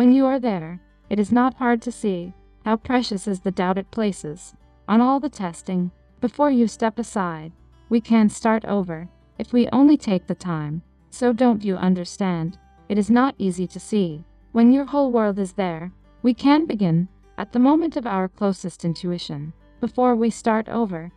When you are there, it is not hard to see how precious is the doubt it places on all the testing before you step aside. We can start over if we only take the time. So don't you understand? It is not easy to see when your whole world is there. We can begin at the moment of our closest intuition before we start over.